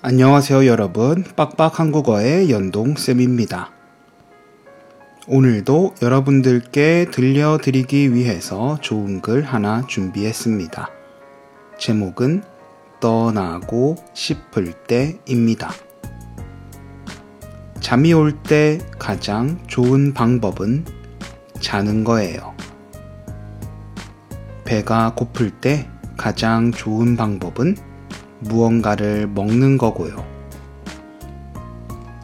안녕하세요 여러분 빡빡 한국어의 연동쌤입니다. 오늘도 여러분들께 들려드리기 위해서 좋은 글 하나 준비했습니다. 제목은 떠나고 싶을 때입니다. 잠이 올 때 가장 좋은 방법은 자는 거예요. 배가 고플 때 가장 좋은 방법은 무언가를 먹는 거고요.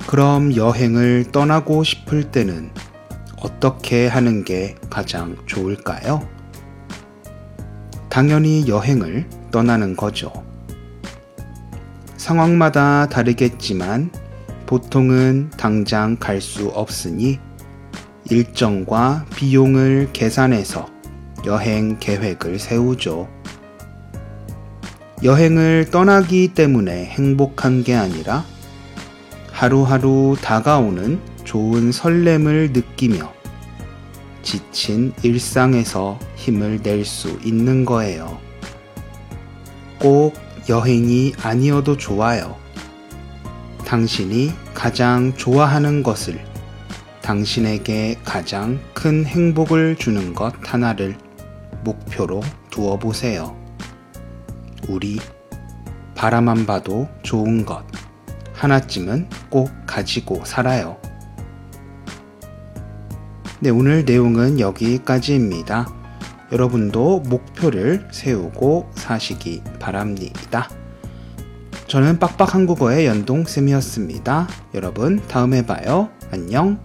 그럼 여행을 떠나고 싶을 때는 어떻게 하는 게 가장 좋을까요? 당연히 여행을 떠나는 거죠. 상황마다 다르겠지만 보통은 당장 갈 수 없으니 일정과 비용을 계산해서 여행 계획을 세우죠. 여행을 떠나기 때문에 행복한 게 아니라 하루하루 다가오는 좋은 설렘을 느끼며 지친 일상에서 힘을 낼 수 있는 거예요. 꼭 여행이 아니어도 좋아요. 당신이 가장 좋아하는 것을 당신에게 가장 큰 행복을 주는 것 하나를 목표로 두어 보세요. 우리 바라만 봐도 좋은 것 하나쯤은 꼭 가지고 살아요. 네, 오늘 내용은 여기까지입니다. 여러분도 목표를 세우고 사시기 바랍니다. 저는 빡빡 한국어의 연동쌤이었습니다. 여러분, 다음에 봐요. 안녕.